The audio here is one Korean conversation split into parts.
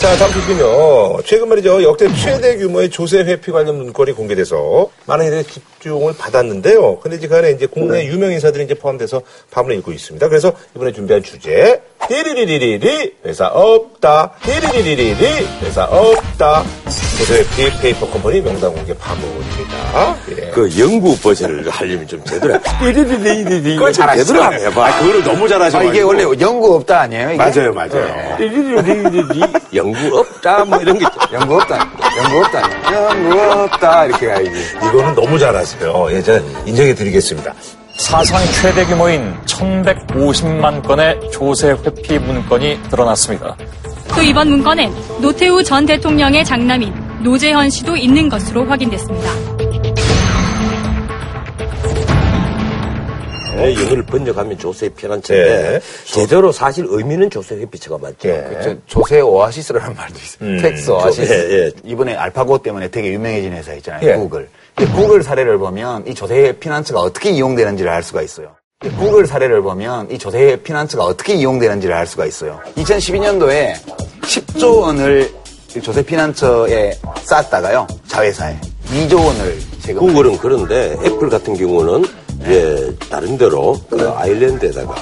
자, 다음 소식은요. 최근 말이죠. 역대 최대 규모의 조세 회피 관련 문건이 공개돼서 많은 이들의 집중을 받았는데요. 근데 이제 그 안에 이제 국내 유명 인사들이 이제 포함돼서 파문을 일고 있습니다. 그래서 이번에 준비한 주제. 띠리리리리리 회사 없다. 띠리리리리리 회사 없다. 조세 회피 페이퍼 컴퍼니 명단 공개 파문입니다. 예. 그 영구 버전을 하려면 좀 제대로 해. 띠리리리리리. 그걸 잘하시죠. 제대로 한번 해봐. 아, 그거를 너무 아, 잘하셔가지고. 이게 원래 영구 없다 아니에요? 이게? 맞아요, 맞아요. 띠리리리리리. 영구 없다. 뭐 이런 게. 있죠. 연구 없다. 연구 없다. 연구 없다. 이렇게 가야지. 이거는 너무 잘하세요. 예, 제가 인정해 드리겠습니다. 사상 최대 규모인 1150만 건의 조세 회피 문건이 드러났습니다. 또 이번 문건엔 노태우 전 대통령의 장남인 노재현 씨도 있는 것으로 확인됐습니다. 네, 영어를 번역하면 조세 피난처인데 예. 제대로 사실 의미는 조세 회피처가 맞죠. 예. 저 조세 오아시스라는 말도 있어요. tax oasis. 예, 예. 이번에 알파고 때문에 되게 유명해진 회사 있잖아요. 예. 구글. 구글 사례를 보면 이 조세 피난처가 어떻게 이용되는지를 알 수가 있어요. 구글 사례를 보면 이 조세 피난처가 어떻게 이용되는지를 알 수가 있어요. 2012년도에 10조 원을 이 조세 피난처에 쌓았다가요. 자회사에 2조 원을 세금. 구글은 그런데 애플 같은 경우는 이제 나름대로 그 아일랜드에다가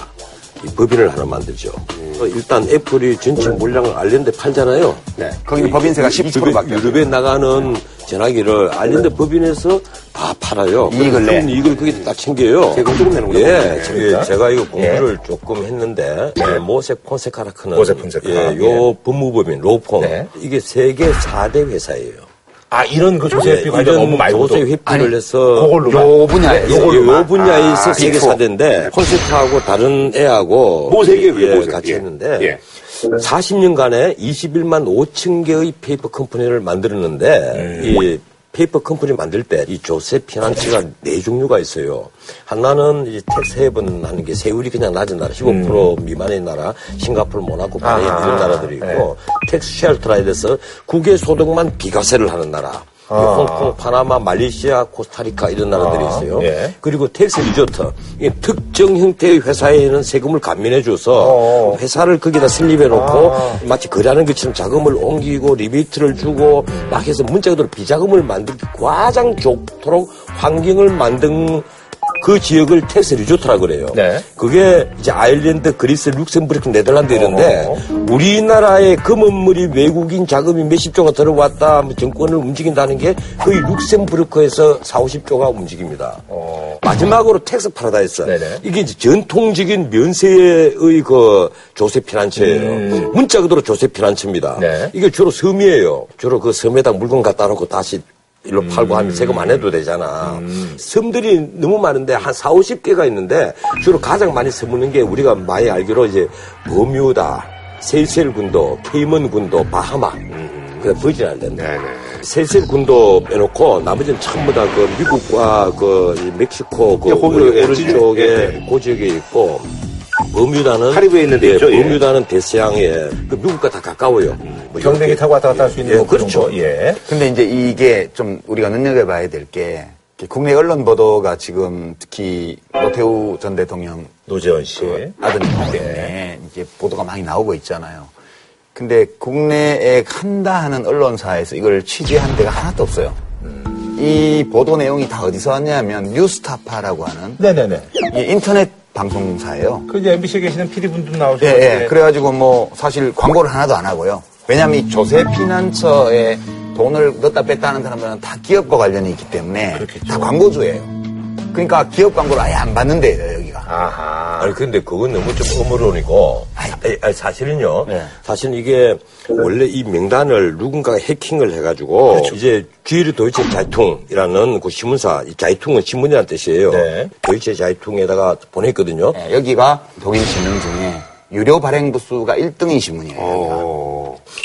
이 법인을 하나 만들죠. 어, 일단 애플이 전체 물량을 아일랜드에 팔잖아요. 네. 거기는 법인세가 10%밖에 유럽에, 유럽에 나가는 전화기를 아일랜드 법인에서 다 팔아요. 이익을 내. 이익을 거기다 딱 챙겨요. 세금 조금 내는구나. 예, 그러니까. 제- 제가 이거 공부를 조금 했는데 예, 모색 폰세카라 크는 모색 폰세카. 예, 요 법무법인 로펌 네. 이게 세계 4대 회사예요. 아, 이런 그 조세 회피 예, 관련 업무 말고도. 조세 회피를 아니, 해서. 요 분야에 요, 분야에서 아, 세계 빅포. 4대인데 콘셉트하고 다른 애하고 뭐 세계 왜 예, 뭐 세계? 같이 예. 했는데 예. 40년간에 21만 5천 개의 페이퍼 컴퍼니를 만들었는데 이 페이퍼 컴퍼니 만들 때 이 조세 피난처가 네 종류가 있어요. 하나는 이제 텍스 해븐 하는 게 세율이 그냥 낮은 나라, 15% 미만의 나라, 싱가포르, 모나코, 바레인. 이런 나라들이 있고 tax shelter라 해서 국외 소득만 비과세를 하는 나라. 홍콩, 파나마, 말레이시아, 코스타리카 이런 나라들이 있어요. 예. 그리고 tax resort. 이 특정 형태의 회사에는 세금을 감면해 줘서 회사를 거기다 설립해 놓고 마치 거래하는 것처럼 자금을 옮기고 리베이트를 주고 막 해서 문자 그대로 비자금을 만들기 가장 좋도록 환경을 만든 그 지역을 tax resort라 그래요. 네. 그게 이제 아일랜드, 그리스, 룩셈부르크, 네덜란드 이런데 우리나라의 금은물이 외국인 자금이 몇십 조가 들어왔다, 뭐 정권을 움직인다는 게 거의 룩셈부르크에서 4, 50조가 움직입니다. 마지막으로 tax paradise. 네네. 이게 이제 전통적인 면세의 그 조세 피난처예요. 문자 그대로 조세 피난처입니다. 네. 이게 주로 섬이에요. 주로 그 섬에다 물건 갖다 놓고 다시 일로 팔고 하면 세금 안 내도 되잖아. 섬들이 너무 많은데 한 4, 50개가 있는데 주로 가장 많이 써먹는 게 우리가 많이 알기로 이제 버뮤다, 세이셀 군도, 케이먼 군도, 바하마. 그 버진 아일랜드. 세이셀 군도 빼놓고 나머지는 전부 다 그 미국과 그이 멕시코 그 예, 거기로 예, 오른쪽에 예. 그 지역에 있고 버뮤다는 카리브해에 있는 데 예, 있죠, 예. 버뮤다는 대서양에 그 미국과 다 가까워요. 뭐 경비기 이렇게. 타고 왔다 갔다 할 수 있는 예, 뭐 그런 그렇죠. 거. 예. 근데 이제 이게 좀 우리가 눈여겨봐야 될 게 국내 언론 보도가 지금 특히 노태우 전 대통령 노재원 씨. 아드님 때문에 이제 보도가 많이 나오고 있잖아요. 근데 국내에 한다 하는 언론사에서 이걸 취재한 데가 하나도 없어요. 이 보도 내용이 다 어디서 왔냐면 뉴스타파라고 하는 네네네. 이 인터넷 방송사예요. 그 이제 MBC에 계시는 PD분도 나오시고. 예, 예. 그래가지고 뭐 사실 광고를 하나도 안 하고요. 왜냐하면 이 조세 피난처에 돈을 넣었다 뺐다 하는 사람들은 다 기업과 관련이 있기 때문에 다 광고주예요. 그러니까 기업 광고를 아예 안 받는 데예요, 여기가. 아하. 아니 근데 그건 너무 좀 어물론이고 아니, 아니, 사실은요 네. 사실은 이게 원래 이 명단을 누군가가 해킹을 해가지고 이제 주일 도이체 자이퉁이라는 그 신문사 이 자이퉁은 신문이라는 뜻이에요 네. 도이체 자이퉁에다가 보냈거든요 예, 여기가 독일 신문 중에 유료 발행 부수가 1등인 신문이에요.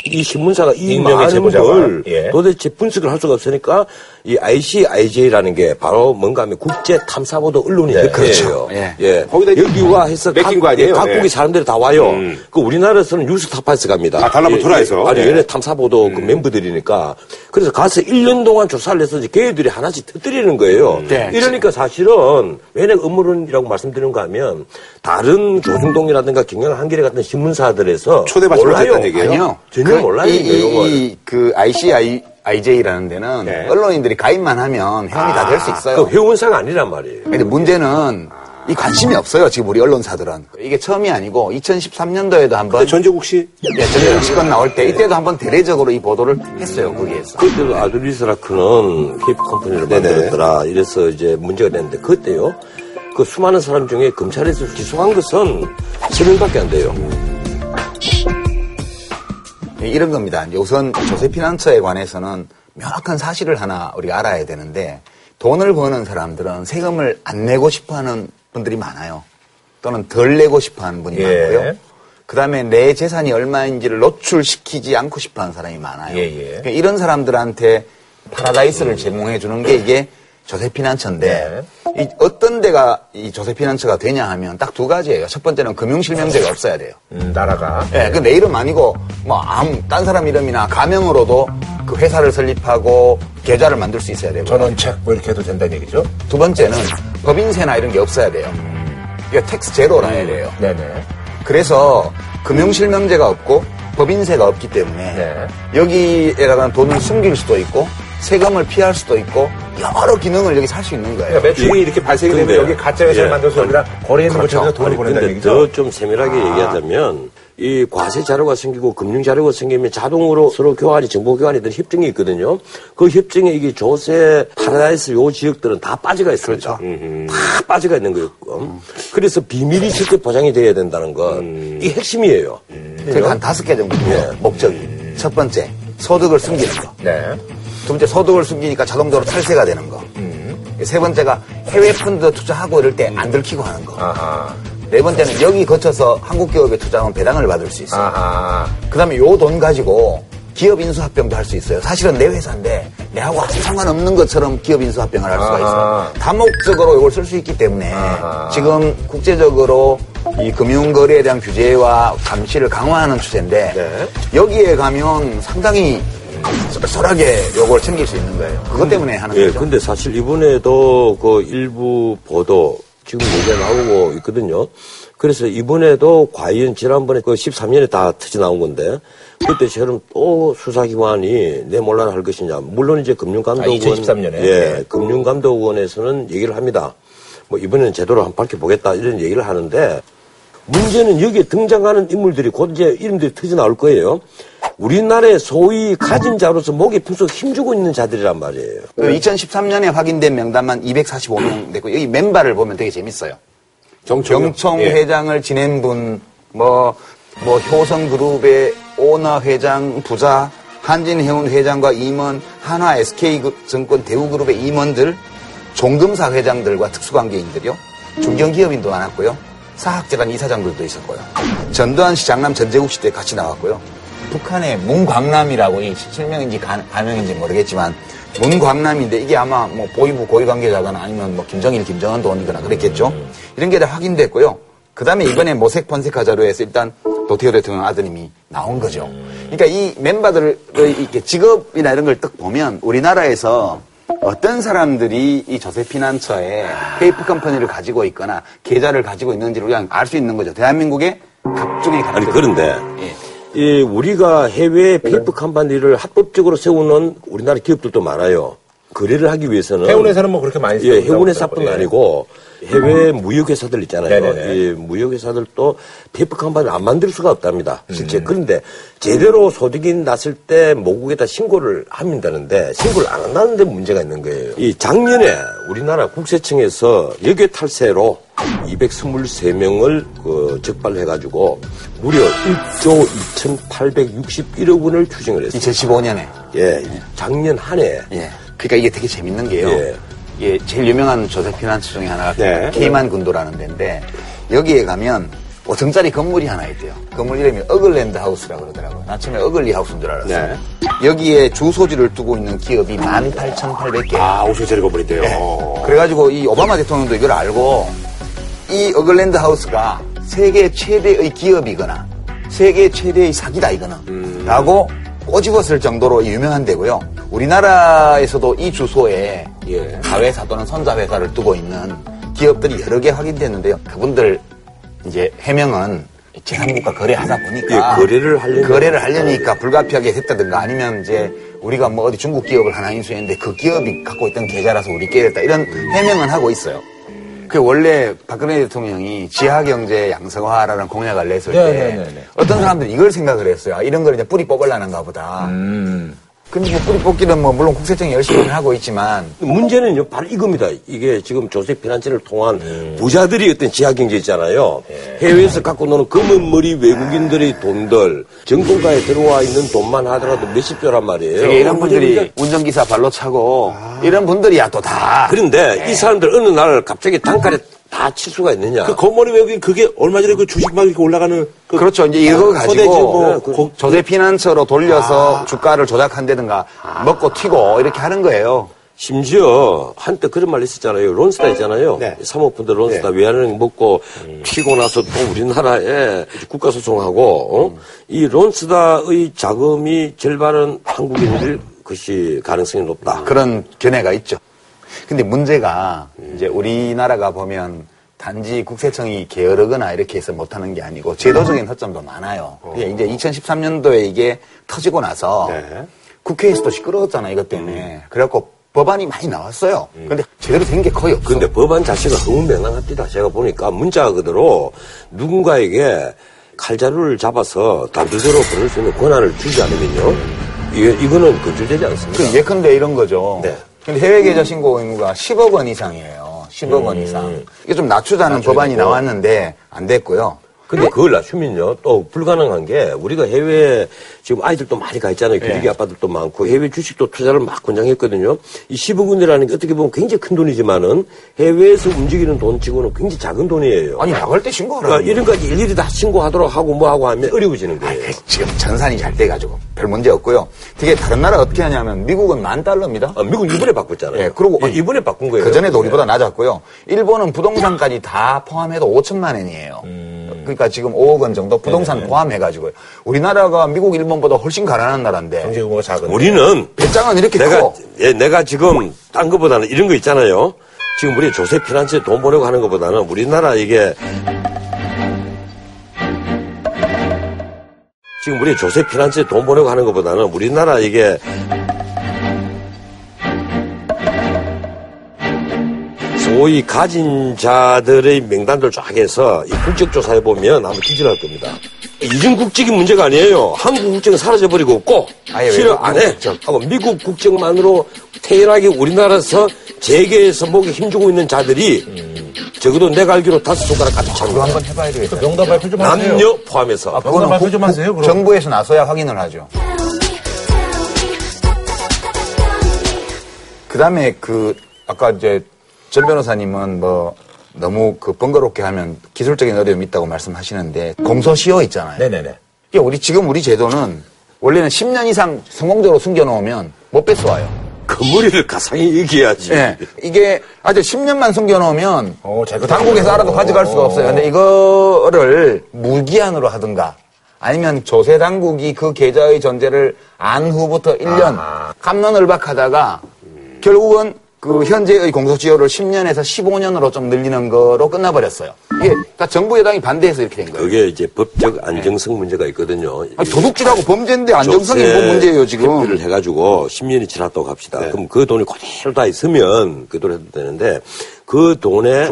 이 신문사가 이 많은 걸 예. 도대체 분석을 할 수가 없으니까 이 ICIJ라는 게 바로 뭔가 하면 국제 탐사보도 언론이 협회예요. 그렇죠. 예. 예. 거기다 여기와 해서 맡긴 거 아니에요? 예, 각국의 예. 사람들이 다 와요. 음. 그 우리나라에서는 뉴스 타파에서 갑니다. 아, 달라붙어라 해서? 예, 아니 예. 얘네 탐사보도 그 멤버들이니까 그래서 가서 1년 동안 조사를 해서 이제 걔들이 하나씩 터뜨리는 거예요. 네. 이러니까 사실은 왜냐 음모론이라고 말씀드리는가 하면 다른 조중동이라든가 경영 한겨레 같은 신문사들에서 초대받지. 못했다는 얘기예요? 아니요. 전혀 몰라요, 이, 이. 이, 이, 그 ICI, IJ라는 데는 네. 언론인들이 가입만 하면 회원이 다될 수 있어요. 그 회원사가 아니란 말이에요. 근데 문제는 이 관심이 없어요. 지금 우리 언론사들은. 이게 처음이 아니고 2013년도에도 한번 전재국 씨 예, 전쟁 시건 나올 때 이때도 한번 대대적으로 이 보도를 했어요. 거기에서. 그때도 아두리스라크는 케이프 컴퍼니를. 만들었더라. 이래서 이제 문제가 됐는데 그때요. 그 수많은 사람 중에 검찰에서 기소한 것은 세 명밖에 안 돼요. 예, 이런 겁니다. 우선 조세 피난처에 관해서는 명확한 사실을 하나 우리가 알아야 되는데 돈을 버는 사람들은 세금을 안 내고 싶어 하는 분들이 많아요. 또는 덜 내고 싶어 하는 분이 예. 많고요. 그 다음에 내 재산이 얼마인지를 노출시키지 않고 싶어 하는 사람이 많아요. 예, 예. 그러니까 이런 사람들한테 파라다이스를 제공해 주는 게 이게 조세피난처인데 이 어떤 데가 이 조세피난처가 되냐 하면 딱 두 가지예요. 첫 번째는 금융실명제가 없어야 돼요. 음, 나라가 예, 그내 이름 아니고 뭐 아무 딴 사람 이름이나 가명으로도 그 회사를 설립하고 계좌를 만들 수 있어야 되고 전원책 뭐 이렇게 해도 된다는 얘기죠. 두 번째는 법인세나 이런 게 없어야 돼요. 이게 tax zero라 해야 돼요. 네네. 그래서 금융실명제가 없고 법인세가 없기 때문에 네. 여기에다가 돈을 숨길 수도 있고 세금을 피할 수도 있고 여러 기능을 여기 살수 있는 거예요. 그러니까 매출이 이렇게 발생이 되면 여기 가짜 회사를 예. 만들어서 여기다 거래 있는 그렇죠. 것처럼 돈을 보낸다는 얘기죠. 더좀 세밀하게 얘기하자면 이 과세 자료가 생기고 금융 자료가 생기면 자동으로 서로 교환이 정보 교환이 되는 협정이 있거든요. 그 협정에 이게 조세 파라다이스 요 지역들은 다 빠져가 있습니다. 다 빠져가 있는 거예요. 그래서 비밀이 절대 보장이 돼야 된다는 건 이게 핵심이에요. 제가 한 다섯 개 정도 돼요. 목적이. 첫 번째, 소득을 숨기는 거. 네. 두 번째, 소득을 숨기니까 자동적으로 탈세가 되는 거. 세 번째가 해외 펀드 투자하고 이럴 때 안 들키고 하는 거. 아하. 네 번째는 여기 거쳐서 한국 기업에 투자하면 배당을 받을 수 있어요. 아하. 그 다음에 요 돈 가지고 기업 인수합병도 할 수 있어요. 사실은 내 회사인데 내하고 아무 상관없는 것처럼 기업 인수합병을 할 수가. 있어요. 다목적으로 이걸 쓸 수 있기 때문에. 지금 국제적으로 이 금융거래에 대한 규제와 감시를 강화하는 추세인데 네. 여기에 가면 상당히 쏠쏠하게 요걸 챙길 수 있는 거예요. 그것 때문에 하는 예, 거죠. 근데 사실 이번에도 그 일부 보도 지금 얘기가 나오고 있거든요. 그래서 이번에도 과연 지난번에 그 13년에 다 터져 나온 건데 그때처럼 또 수사기관이 내 몰라라 할 것이냐. 물론 이제 금융감독원. 아, 2013 년에? 예, 네. 금융감독원에서는 얘기를 합니다. 뭐 이번에는 제대로 한번 밝혀보겠다 이런 얘기를 하는데 문제는 여기에 등장하는 인물들이 곧 이제 이름들이 터져 나올 거예요. 우리나라의 소위 가진 자로서 목에 품속 힘주고 있는 자들이란 말이에요. 그 2013년에 확인된 명단만 245명 됐고 여기 멤버를 보면 되게 재밌어요. 경총 예. 회장을 지낸 분, 뭐, 뭐, 효성그룹의 오너 회장, 부자, 한진해운 회장과 임원, 한화 SK증권 대우그룹의 임원들, 종금사 회장들과 특수관계인들이요. 중견기업인도 많았고요. 사학재단 이사장들도 있었고요. 전두환 씨 장남 전재국 씨 때 같이 나왔고요. 북한의 문광남이라고 이 실명인지 가- 가명인지 모르겠지만 문광남인데 이게 아마 뭐 보이부 고위 관계자거나 아니면 뭐 김정일, 김정은 돈이거나 그랬겠죠. 이런 게 다 확인됐고요. 그 다음에 이번에 모색 폰세카 자료에서 일단 노태우 대통령 아드님이 나온 거죠. 그러니까 이 멤버들의 이렇게 직업이나 이런 걸 딱 보면 우리나라에서 어떤 사람들이 이 조세피난처에 페이퍼 컴퍼니를 가지고 있거나 계좌를 가지고 있는지를 그냥 알 수 있는 거죠. 대한민국의 각종의 아니. 그런데 예. 이 우리가 해외 페이퍼 컴퍼니를 합법적으로 세우는 우리나라 기업들도 많아요. 거래를 하기 위해서는 해운회사는 뭐 그렇게 많이 예, 해운회사뿐. 아니고 해외 무역회사들 있잖아요. 이 무역회사들도 페이퍼 컴퍼니를 안 만들 수가 없답니다. 실제 음. 그런데 제대로 소득이 났을 때 모국에다 신고를 하면 되는데 신고를 안 한다는데 문제가 있는 거예요. 이 작년에 우리나라 국세청에서 역외 탈세로 223명을 그 적발해가지고 무려 1조 2,861억 원을 추징을 했어요. 2015년에. 예, 작년 한 해. 예. 그러니까 이게 되게 재밌는 게요. 예. 예, 제일 유명한 조세피난츠 중에 하나가 네. 케이만 군도라는 데인데 여기에 가면 5층짜리 건물이 하나 있대요. 건물 이름이 어글랜드 하우스라고 그러더라고요. 나 처음에 어글리 하우스인 줄 알았어요. 여기에 주소지를 두고 있는 기업이 18,800개. 아, 오실자리 건물인데요. 네. 그래가지고 이 오바마 대통령도 이걸 알고 이 어글랜드 하우스가 세계 최대의 기업이거나 세계 최대의 사기다 이거는 음. 라고 꼬집었을 정도로 유명한 데고요. 우리나라에서도 이 주소에 예. 자회사 또는 선자회사를 두고 있는 기업들이 여러 개 확인됐는데요. 그분들 이제 해명은 제3국과 거래하다 보니까 예, 거래를 하려니까. 거래를 하려니까 불가피하게 했다든가 아니면 이제 우리가 뭐 어디 중국 기업을 하나 인수했는데 그 기업이 갖고 있던 계좌라서 우리 깨졌다 이런 해명은 하고 있어요. 그 원래 박근혜 대통령이 지하경제 양성화라는 공약을 냈을 네, 때 네, 네, 네. 어떤 사람들이 이걸 생각을 했어요. 아, 이런 걸 이제 뿌리 뽑으려는가 보다. 음. 근데 뭐 뿌리 뽑기는 뭐 물론 국세청이 열심히 하고 있지만 문제는요, 바로 이겁니다. 이게 지금 조세 피난처를 통한 음. 부자들이 어떤 지하 경제 있잖아요. 예. 해외에서 갖고 노는 검은 머리 외국인들의 돈들, 정통가에 들어와 있는 돈만 하더라도 몇십 조란 말이에요. 되게 이런 문제는 분들이 운전기사 발로 차고 이런 분들이야 또 다. 그런데 이 사람들 어느 날 갑자기 단가를 다칠 수가 있느냐. 그 건머리 외국인 그게 얼마 전에 그 주식 막 이렇게 올라가는 그 그렇죠. 이제 이거 어, 가지고 뭐그 고- 조세 피난처로 돌려서 주가를 조작한다든가 먹고 튀고 이렇게 하는 거예요. 심지어 한때 그런 말 있었잖아요. 론스타 있잖아요. 네. 사모펀드 론스타 외환은행 먹고 튀고 나서 또 우리나라에 국가소송하고 어? 이 론스타의 자금이 절반은 한국인들 것이 가능성이 높다. 그런 견해가 있죠. 근데 문제가 이제 우리나라가 보면 단지 국세청이 게으르거나 이렇게 해서 못하는 게 아니고 제도적인 허점도 많아요. 그게 이제 2013년도에 이게 터지고 나서 네. 국회에서도 시끄러웠잖아 이것 때문에. 그래갖고 법안이 많이 나왔어요. 근데 제대로 된 게 거의 없어. 근데 법안 자체가 흥명합니다. 제가 보니까 문자 그대로 누군가에게 칼자루를 잡아서 단두대로 보낼 수 있는 권한을 주지 않으면요. 이게, 이거는 건절되지 않습니다. 그 예컨대 이런 거죠. 네. 근데 해외 계좌 신고 의무가 10억 원 이상이에요. 10억 원 이상. 이게 좀 낮추자는 법안이 나왔는데 안 됐고요. 근데 그걸 낮추면요, 또 불가능한 게 우리가 해외에 지금 아이들도 많이 가 있잖아요. 교육이 아빠들도 많고 해외 주식도 투자를 막 권장했거든요. 이 10억 원이라는 게 어떻게 보면 굉장히 큰 돈이지만은 해외에서 움직이는 돈치고는 굉장히 작은 돈이에요. 아니 나갈 때 신고하라. 그러니까 이런 까지 일일이 다 신고하도록 하고 뭐 하고 하면 어려워지는 거예요. 그 지금 전산이 잘 돼가지고 별 문제 없고요. 되게 다른 나라 어떻게 하냐면 미국은 만 달러입니다. 아, 미국 이번에 바꿨잖아요. 예, 그리고 예, 이번에 바꾼 거예요. 그 전에도 우리보다 낮았고요. 일본은 부동산까지 다 포함해도 5천만 원이에요. 그러니까 지금 5억 원 정도 부동산 포함해가지고요. 우리나라가 미국, 일본보다 훨씬 가난한 나라인데 경제 규모가 작은. 우리는 배짱은 이렇게 내가 커. 예, 내가 지금 딴 거보다는 이런 거 있잖아요. 지금 우리 조세 피난처에 돈 보내고 하는 것보다는 우리나라 이게 지금 우리 조세 피난처에 돈 보내고 하는 것보다는 우리나라 이게 소위 가진 자들의 명단들 쫙 해서 이 국적 조사해 보면 아마 기절할 겁니다. 이중 국적이 문제가 아니에요. 한국 국적은 사라져버리고 없고 실현 안 해. 국적. 하고 미국 국적만으로 태연하게 우리나라에서 재계에서 목에 힘주고 있는 자들이 적어도 내가 알기로 다섯 손가락 까지 거야. 한번 해봐야 되겠다. 명단 발표 좀 하세요. 남녀 포함해서. 명단 발표 좀 하세요. 그럼. 정부에서 나서야 확인을 하죠. 그 다음에 그, 아까 이제 전 변호사님은 뭐 너무 그 번거롭게 하면 기술적인 어려움이 있다고 말씀하시는데 공소시효 있잖아요. 네네네. 이게 우리 지금 우리 제도는 원래는 10년 이상 성공적으로 숨겨놓으면 못 뺏어와요. 그 머리를 가상히 얘기해야지. 예. 이게 아주 10년만 숨겨놓으면 어, 잘 당국에서 알아도 가져갈 수가 없어요. 근데 이거를 무기한으로 하든가 아니면 조세 당국이 그 계좌의 전제를 안 후부터 1년 감론을박하다가 결국은 그 현재의 공소시효를 10년에서 15년으로 좀 늘리는 거로 끝나버렸어요. 이게 그러니까 정부 여당이 반대해서 이렇게 된 거예요. 그게 이제 법적 안정성 문제가 있거든요. 아니, 도둑질하고 범죄인데 안정성이 뭐 문제예요 지금. 회피를 해가지고 10년이 지났다고 합시다. 그럼 그 돈이 그대로 다 있으면 그 돈을 해도 되는데 그 돈에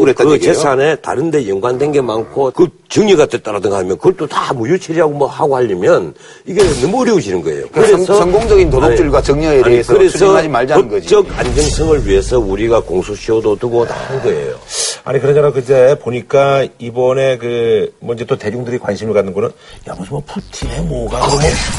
그랬다는 그 얘기예요? 재산에 다른데 연관된 게 많고 그 정리가 됐다라든가 하면 그걸 또다 무효 처리하고 뭐 하고 하려면 이게 너무 어려워지는 거예요. 그러니까 성- 성공적인 도둑질과 정리에 대해서 그래서 추진하지 말자는 거지. 법적 안정성을 위해서 우리가 공소시효도 두고 다 한 거예요. 아니 그러잖아 그제 보니까 이번에 그 먼저 또 대중들이 관심을 갖는 거는 야 무슨 뭐 푸틴에 뭐가 뭐,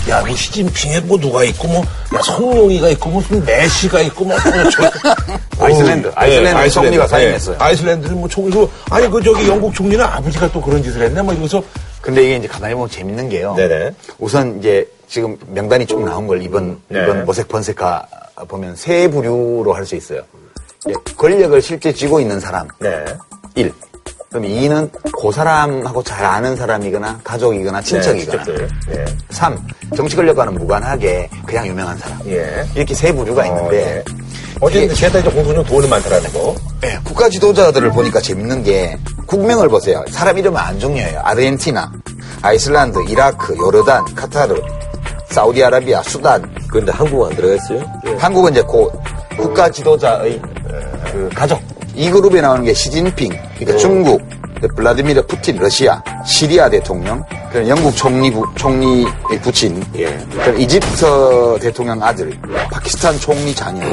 야뭐 시진핑에 뭐 누가 있고 뭐야 성룡이가 있고 무슨 메시가 있고 뭐또 저- 아이슬란드, 어, 아이슬란드 예, 총리가 사임했어요. 예. 아이슬란드는 뭐 총리고 아니 그 저기 영국 총리는 아버지가 또 그런 짓을 했네 뭐 이러면서 근데 이게 이제 가만히 보면 재밌는 게요. 네네. 우선 이제 지금 명단이 쭉 나온 걸 이번 네. 이번 모색 번세카 보면 세 부류로 할 수 있어요. 예, 권력을 실제 쥐고 있는 사람 네. 1. 그럼 2는 그 사람하고 잘 아는 사람이거나 가족이거나 친척이거나. 친척들. 네. 3. 정치 권력과는 무관하게 그냥 유명한 사람. 예. 이렇게 세 부류가 있는데 어쨌든 셋다 이제 공소는 돈이 많다라는 거. 예, 국가 지도자들을 보니까 재밌는 게 국명을 보세요. 사람 이름은 안 중요해요. 아르헨티나, 아이슬란드, 이라크, 요르단, 카타르, 사우디아라비아, 수단. 근데 한국은 안 들어갔어요? 한국은 이제 고 국가 지도자의 그 가족. 이 그룹에 나오는 게 시진핑, 그러니까 중국, 블라디미르 푸틴, 러시아, 시리아 대통령, 영국 총리 부, 총리의 부친, 그리고 이집트 대통령 아들, 파키스탄 총리 자녀.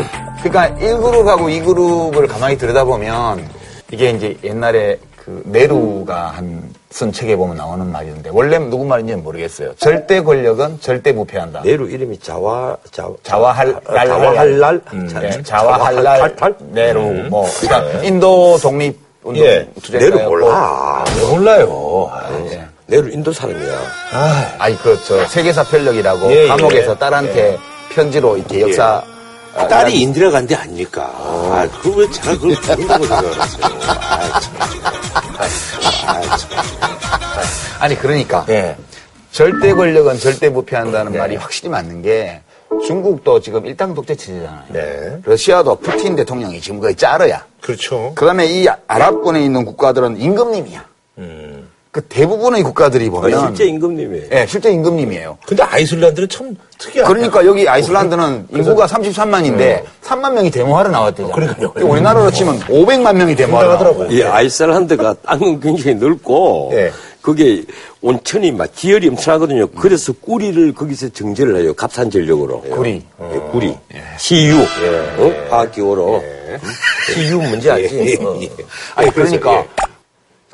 그러니까 1그룹하고 2그룹을 가만히 들여다보면 이게 이제 옛날에 그 네루가 한 쓴 책에 보면 나오는 말인데 원래 누구 말인지는 모르겠어요. 절대 권력은 절대 부패한다. 내루 이름이 자와, 자, 자와할 날 자와할날? 자- 네, 자와할랄 탈? 네루 뭐 그러니까 인도 독립 운동 예, 내루 몰라. 몰라요. 예. 내루 인도 사람이야. 아 니 그 저 세계사 편력이라고 예, 예. 감옥에서 딸한테 편지로 이렇게 역사 아, 딸이 인디라 간디 아닙니까? 아, 그걸 왜 제가 그걸 죽는다고 생각했어요. 아, 참. 아, 참. 아니 그러니까 예. 절대 권력은 절대 부패한다는 말이 확실히 맞는 게 중국도 지금 일당 독재 체제잖아요. 네. 러시아도 푸틴 대통령이 지금 거의 짜르야. 그렇죠. 그다음에 이 아랍권에 있는 국가들은 임금님이야. 그 대부분의 국가들이 보면 실제 임금님이에요. 예, 실제 임금님이에요. 근데 아이슬란드는 참 특이하다. 그러니까 여기 아이슬란드는 인구가 33만인데 3만 명이 데모하러 나왔대요. 그러니까요. 우리나라로 치면 500만 명이 데모하러 하더라고요. 나왔고. 이 아이슬란드가 땅은 굉장히 넓고 예. 그게 온천이 막 기혈이 엄청나거든요. 그래서 꾸리를 거기서 정제를 해요. 값산 전력으로. 구리. 예, 구리. CU. 어? 화학기호로. CU 문제 알지? 어. 아니 그러니까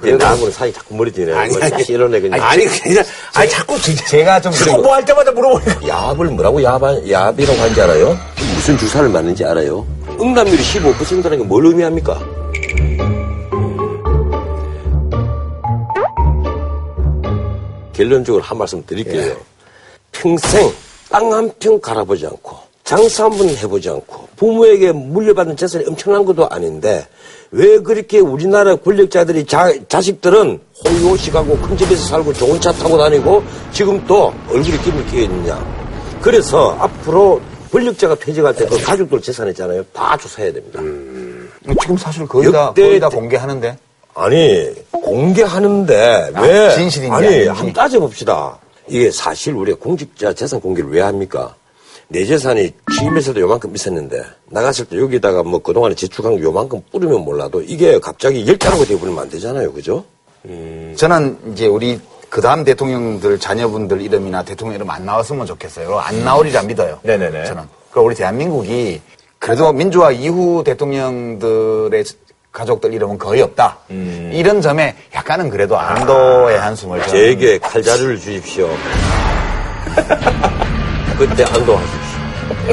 근데 나하고는 사이 자꾸 머리 지네. 아니, 아니. 이러네 그냥. 아니, 그냥, 아니, 자꾸 진짜. 제가 좀 그리고 뭐할 때마다 물어보니까. 야합을 뭐라고 야합, 야합이라고 하는지 알아요? 무슨 주사를 맞는지 알아요? 응답률이 15%라는 게 뭘 의미합니까? 결론적으로 한 말씀 드릴게요. 평생 땅 한 평 갈아보지 않고 장사 한 번 해보지 않고 부모에게 물려받은 재산이 엄청난 것도 아닌데 왜 그렇게 우리나라 권력자들이 자, 자식들은 호의호식하고 큰 집에서 살고 좋은 차 타고 다니고 지금 또 얼굴에 김을 끼어 있느냐. 그래서 앞으로 권력자가 퇴직할 때 그 가족들 재산 있잖아요. 다 조사해야 됩니다. 지금 사실 거의 다 역대 거의 다 때- 공개하는데 아니 공개하는데 아, 왜 진실인지 아니 아닌지. 한번 따져봅시다. 이게 사실 우리가 공직자 재산 공개를 왜 합니까? 내 재산이 취임에서도 요만큼 있었는데 나갔을 때 여기다가 뭐 그동안에 저축한 거 요만큼 뿌리면 몰라도 이게 갑자기 열자로가 돼버리면 안 되잖아요. 그죠? 저는 이제 우리 그 다음 대통령들 자녀분들 이름이나 대통령 이름 안 나왔으면 좋겠어요. 안 나오리라 믿어요. 네네네. 저는. 그 우리 대한민국이 그래도 민주화 이후 대통령들의 가족들 이름은 거의 없다. 이런 점에 약간은 그래도 안도의 한숨을 저는 제게 칼자루를 주십시오. 그때 안도하십시오.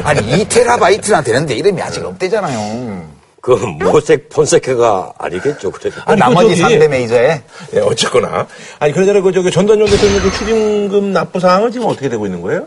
아니 2테라바이트나 되는데 이름이 아직 없대잖아요. 그 모색 폰세카가 아니겠죠. 그래도. 아니, 나머지 그 저기- 3대 메이저에 예, 어쨌거나. 아니, 그러잖아요. 그, 저기, 전단용 대통령 그 추징금 납부 사항은 지금 어떻게 되고 있는 거예요?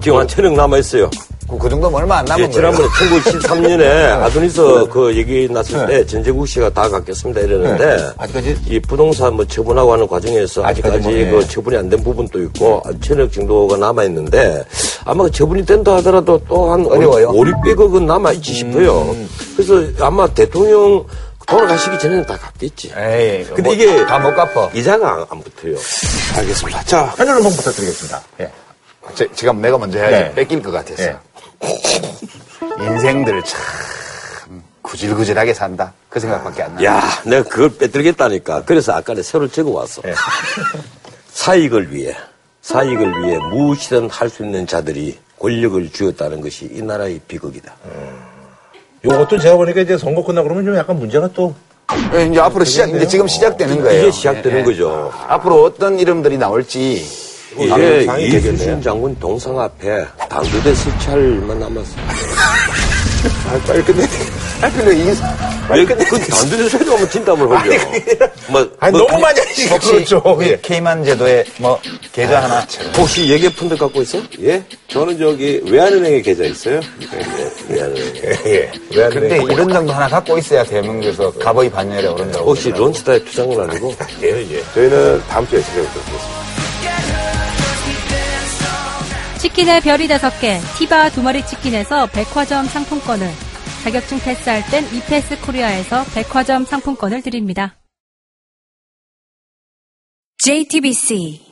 지금 한 천억 남아있어요. 그, 그 정도면 얼마 안 남은 예, 거예요. 지난번에 1973년에 아도니스 그 얘기 났을 때 전재국 씨가 다 갖겠습니다 이랬는데 네. 아직까지? 이 부동산 뭐 처분하고 하는 과정에서 아직까지 아직까지 뭐, 예. 그 처분이 안 된 부분도 있고 천억 정도가 남아 있는데 아마 그 처분이 된다 하더라도 또 한 어려워요. 5, 600억은 남아 있지 싶어요. 음. 그래서 아마 대통령 돌아가시기 전에는 다 갚겠지. 에이, 근데 뭐, 이게 다 못 갚아. 이자가 안, 안 붙어요. 알겠습니다. 자, 한줄 한번 부탁드리겠습니다. 예. 제, 지금 내가 먼저 해야지 네. 뺏길 것 같았어. 예. 인생들 참 구질구질하게 산다. 그 생각밖에 안 나. 야, 내가 그걸 빼들겠다니까. 그래서 아까는 새로 적어 왔어. 예. 사익을 위해, 사익을 위해 무엇이든 할 수 있는 자들이 권력을 쥐었다는 것이 이 나라의 비극이다. 요것도 제가 보니까 이제 선거 끝나고 그러면 좀 약간 문제가 또. 예, 이제 앞으로 시작, 이제 지금 시작되는 거예요. 이제 시작되는 예, 예. 거죠. 앞으로 어떤 이름들이 나올지. 이제 상이 이수신 되겠네요. 장군 동상 앞에 당도대 설치할만 남았어. 아, 빨리 끝내. 아, 근데 이, 왜, 그 당도대 설치하면 진담을 하죠. 뭐, 아니, 뭐, 너무 많이 하시니까 혹시 그렇죠. 예. K만 제도에 뭐 계좌 하나. 혹시 예계 펀드 갖고 있어? 예? 저는 저기 외환은행에 계좌 있어요. 미안해. 예. 왜안 근데 되는 거예요? 이런 정도 하나 갖고 있어야 대한민국에서 갑의 반열에 오른다고. 혹시 투자한 건 아니고? 예, 예. 저희는 다음 주에 찾아뵙겠습니다. 치킨의 별이 다섯 개 티바 두 마리 치킨에서 백화점 상품권을, 자격증 패스할 땐 이패스 코리아에서 백화점 상품권을 드립니다. JTBC